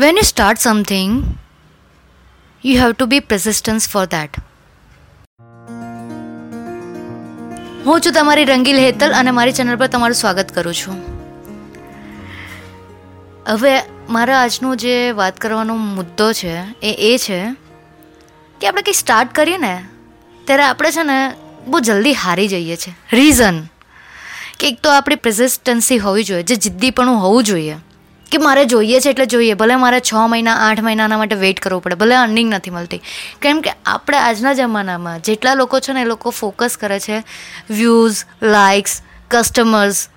When you start something, you have to be persistent for that. હું છું તમારી રંગીલ હેતલ અને મારી ચેનલ પર તમારું સ્વાગત કરું છું. હવે મારા આજનો જે વાત કરવાનો મુદ્દો છે એ એ છે કે આપણે કંઈ સ્ટાર્ટ કરીએ ને ત્યારે આપણે છે ને બહુ જલ્દી હારી જઈએ છીએ. રીઝન કે એક તો આપણી પ્રેઝિસ્ટન્સી હોવી જોઈએ જે જિદ્દીપણું હોવું જોઈએ. કે મારે જોઈએ છે એટલે જોઈએ. ભલે મારે છ મહિના, આઠ મહિનાના માટે વેઇટ કરવું પડે. ભલે અર્નિંગ નથી મળતી. કેમ કે આપણે આજના જમાનામાં જેટલા લોકો છે ને એ લોકો ફોકસ કરે છે વ્યૂઝ લાઇક્સ કસ્ટમર્સ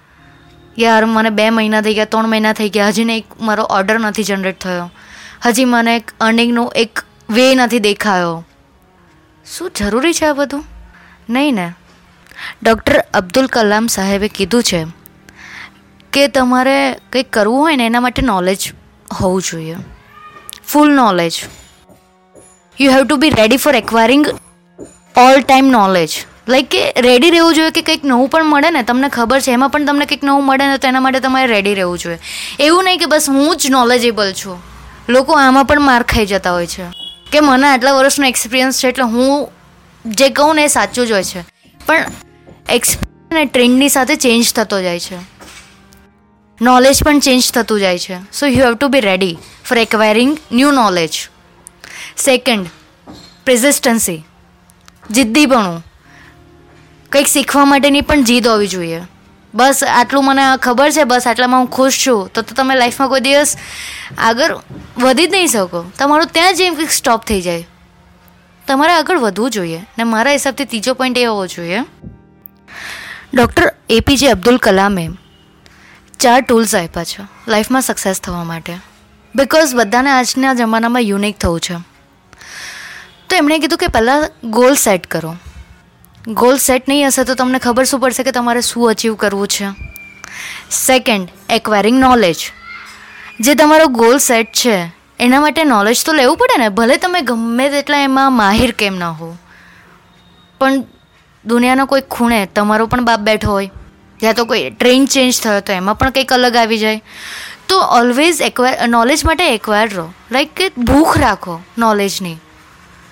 યાર, મને બે મહિના થઈ ગયા, ત્રણ મહિના થઈ ગયા. હજી એક મારો ઓર્ડર નથી જનરેટ થયો. હજી મને એક અર્નિંગનો એક વે નથી દેખાયો. શું જરૂરી છે આ બધું? નહીં ને. ડૉક્ટર અબ્દુલ કલામ સાહેબે કીધું છે કે તમારે કંઈક કરવું હોય ને એના માટે નોલેજ હોવું જોઈએ. Full knowledge you have to be ready for acquiring all time knowledge like કે રેડી રહેવું જોઈએ કે કંઈક નવું પણ મળે ને, તમને ખબર છે, એમાં પણ તમને કંઈક નવું મળે ને, તો એના માટે તમારે રેડી રહેવું જોઈએ. એવું નહીં કે બસ હું જ નોલેજેબલ છું. લોકો આમાં પણ માર્ક ખાઈ જતા હોય છે. કે મને આટલા વર્ષનો એક્સપિરિયન્સ છે એટલે હું જે કહું ને એ સાચું જ હોય છે. પણ એક્સપિરિયન્સ ટ્રેન્ડની સાથે ચેન્જ થતો જાય છે. નોલેજ પણ ચેન્જ થતું જાય છે. So you have to be ready for acquiring new knowledge second persistency જિદ્દીપણું. કંઈક શીખવા માટેની પણ જીદ હોવી જોઈએ. બસ આટલું મને ખબર છે, બસ આટલામાં હું ખુશ છું. તો તો તમે લાઈફમાં કોઈ દિવસ આગળ વધી જ નહીં શકો. તમારું ત્યાં જ એમ કંઈક સ્ટોપ થઈ જાય. તમારે આગળ વધવું જોઈએ ને મારા હિસાબથી ત્રીજો પોઈન્ટ એ હોવો જોઈએ. ડૉક્ટર એપીજે અબ્દુલ કલામે ચાર ટૂલ્સ આપ્યા છે લાઈફમાં સક્સેસ થવા માટે. બિકોઝ બધાને આજના જમાનામાં યુનિક થવું છે. તો એમણે કીધું કે પહેલાં ગોલ સેટ કરો. ગોલ સેટ નહીં હશે તો તમને ખબર શું પડશે કે તમારે શું અચીવ કરવું છે. સેકન્ડ એક્વાયરિંગ નોલેજ જે તમારો ગોલ સેટ છે, એના માટે નોલેજ તો લેવું પડે ને, ભલે તમે ગમે તેટલા એમાં માહિર કેમ ના હો પણ દુનિયાનો કોઈ ખૂણે તમારો પણ બાપ બેઠો હોય. યા તો કોઈ ટ્રેન ચેન્જ થયો તો એમાં પણ કંઈક અલગ આવી જાય. તો ઓલવેઝ એકવાયર નોલેજ માટે એકવાયર રહો. લાઈક કે ભૂખ રાખો નોલેજની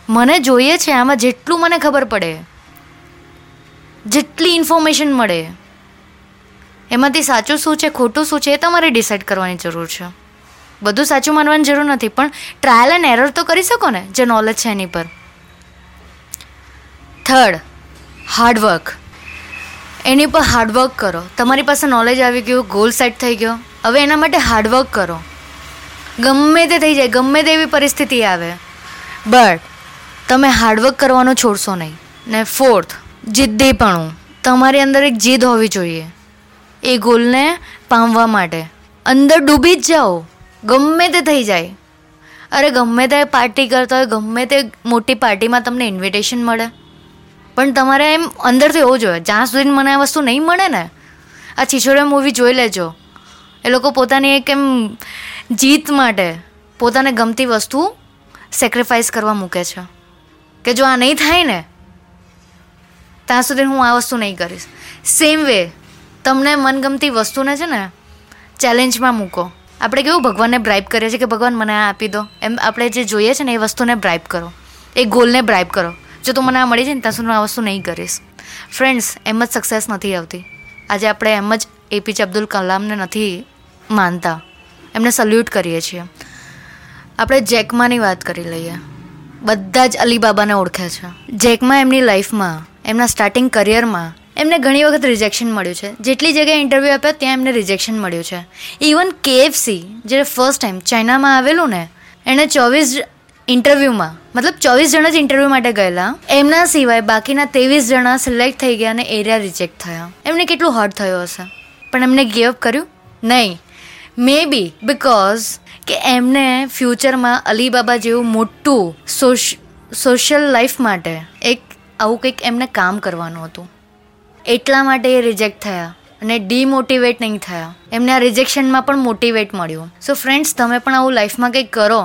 મને જોઈએ છે આમાં જેટલું મને ખબર પડે, જેટલી ઇન્ફોર્મેશન મળે, એમાંથી સાચું શું છે, ખોટું શું છે એ તમારે ડિસાઇડ કરવાની જરૂર છે. બધું સાચું માનવાની જરૂર નથી, પણ ટ્રાયલ એન્ડ એરર તો કરી શકો ને, જે નોલેજ છે એની પર. થર્ડ હાર્ડવર્ક એની પર હાર્ડવર્ક કરો. તમારી પાસે નોલેજ આવી ગયું ગોલ સેટ થઈ ગયો. હવે એના માટે હાર્ડવર્ક કરો. ગમે તે થઈ જાય, ગમે તેવી પરિસ્થિતિ આવે. બટ તમે હાર્ડવર્ક કરવાનું છોડશો નહીં. ને ફોર્થ જિદ્દીપણું. તમારી અંદર એક જીદ હોવી જોઈએ. એ ગોલને પામવા માટે. અંદર ડૂબી જ જાઓ. ગમે તે થઈ જાય. અરે ગમે તે પાર્ટી કરતા હોય, ગમે તે મોટી પાર્ટીમાં તમને ઇન્વિટેશન મળે. પણ તમારે એમ અંદરથી હોવું જોઈએ. જ્યાં સુધી મને આ વસ્તુ નહીં મળે ને, આ છીછોડે મૂવી જોઈ લેજો. એ લોકો પોતાની એક એમ જીત માટે પોતાને ગમતી વસ્તુ સેક્રિફાઈસ કરવા મૂકે છે. કે જો આ નહીં થાય ને, ત્યાં સુધી હું આ વસ્તુ નહીં કરીશ. સેમ વે તમને મનગમતી વસ્તુને છે ને ચેલેન્જમાં મૂકો. આપણે કેવું ભગવાનને બ્રાઇબ કરીએ છીએ કે ભગવાન મને આ આપી દો. એમ આપણે જે જોઈએ છે ને એ વસ્તુને બ્રાઇબ કરો. એ ગોલને બ્રાઇબ કરો. જો તું મને આ મળી જાય ને, ત્યાં સુધી આ વસ્તુ નહીં કરીશ. ફ્રેન્ડ્સ એમ જ સક્સેસ નથી આવતી. આજે આપણે એમ જ એપીજે અબ્દુલ કલામને નથી માનતા. એમને સલ્યુટ કરીએ છીએ. આપણે જેકમાની વાત કરી લઈએ. બધા જ અલીબાબાને ઓળખે છે. જેકમાં એમની લાઈફમાં એમના સ્ટાર્ટિંગ કરિયરમાં એમને ઘણી વખત રિજેક્શન મળ્યું છે. જેટલી જગ્યાએ ઇન્ટરવ્યૂ આપ્યા, ત્યાં એમને રિજેક્શન મળ્યું છે. ઇવન કેએફસી જે ફર્સ્ટ ટાઈમ ચાઇનામાં આવેલું ને, એણે ચોવીસ ઇન્ટરવ્યૂમાં મતલબ ચોવીસ જણા જ ઇન્ટરવ્યૂ માટે ગયેલા. એમના સિવાય બાકીના ત્રેવીસ જણા સિલેક્ટ થઈ ગયા અને એરિયા રિજેક્ટ થયા. એમને કેટલું હર્ટ થયો હશે? પણ એમને ગિવ કર્યું? નહીં. મે બી બિકોઝ કે એમને ફ્યુચરમાં અલીબાબા જેવું મોટું સોશિયલ લાઈફ માટે એક આવું કંઈક એમને કામ કરવાનું હતું. એટલા માટે એ રિજેક્ટ થયા અને ડીમોટિવેટ નહીં થયા. એમને આ રિજેક્શનમાં પણ મોટિવેટ મળ્યું. સો ફ્રેન્ડ્સ તમે પણ આવું લાઈફમાં કંઈક કરો.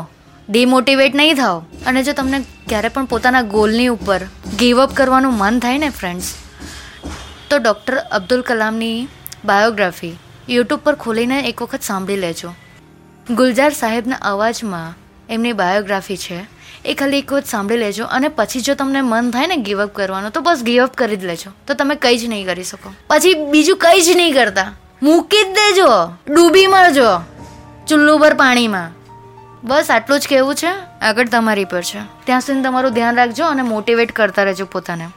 ડિમોટિવેટ નહીં થાઓ. અને જો તમને ક્યારે પણ પોતાના ગોલની ઉપર ગીવ અપ કરવાનું મન થાય ને ફ્રેન્ડ્સ તો ડૉક્ટર અબ્દુલ કલામની બાયોગ્રાફી યુટ્યુબ પર ખોલીને એક વખત સાંભળી લેજો. ગુલજાર સાહેબના અવાજમાં એમની બાયોગ્રાફી છે. એ ખાલી એક વખત સાંભળી લેજો અને પછી જો તમને મન થાય ને ગીવઅપ કરવાનું, તો બસ ગીવઅપ કરી જ લેજો. તો તમે કંઈ જ નહીં કરી શકો. પછી બીજું કંઈ જ નહીં કરતા. મૂકી જ દેજો. ડૂબી મરજો. ચૂલ્લું પર પાણીમાં. બસ આટલું જ કહેવું છે. આગળ તમારી પર છે. ત્યાં સુધી તમારું ધ્યાન રાખજો અને મોટિવેટ કરતા રહેજો પોતાને.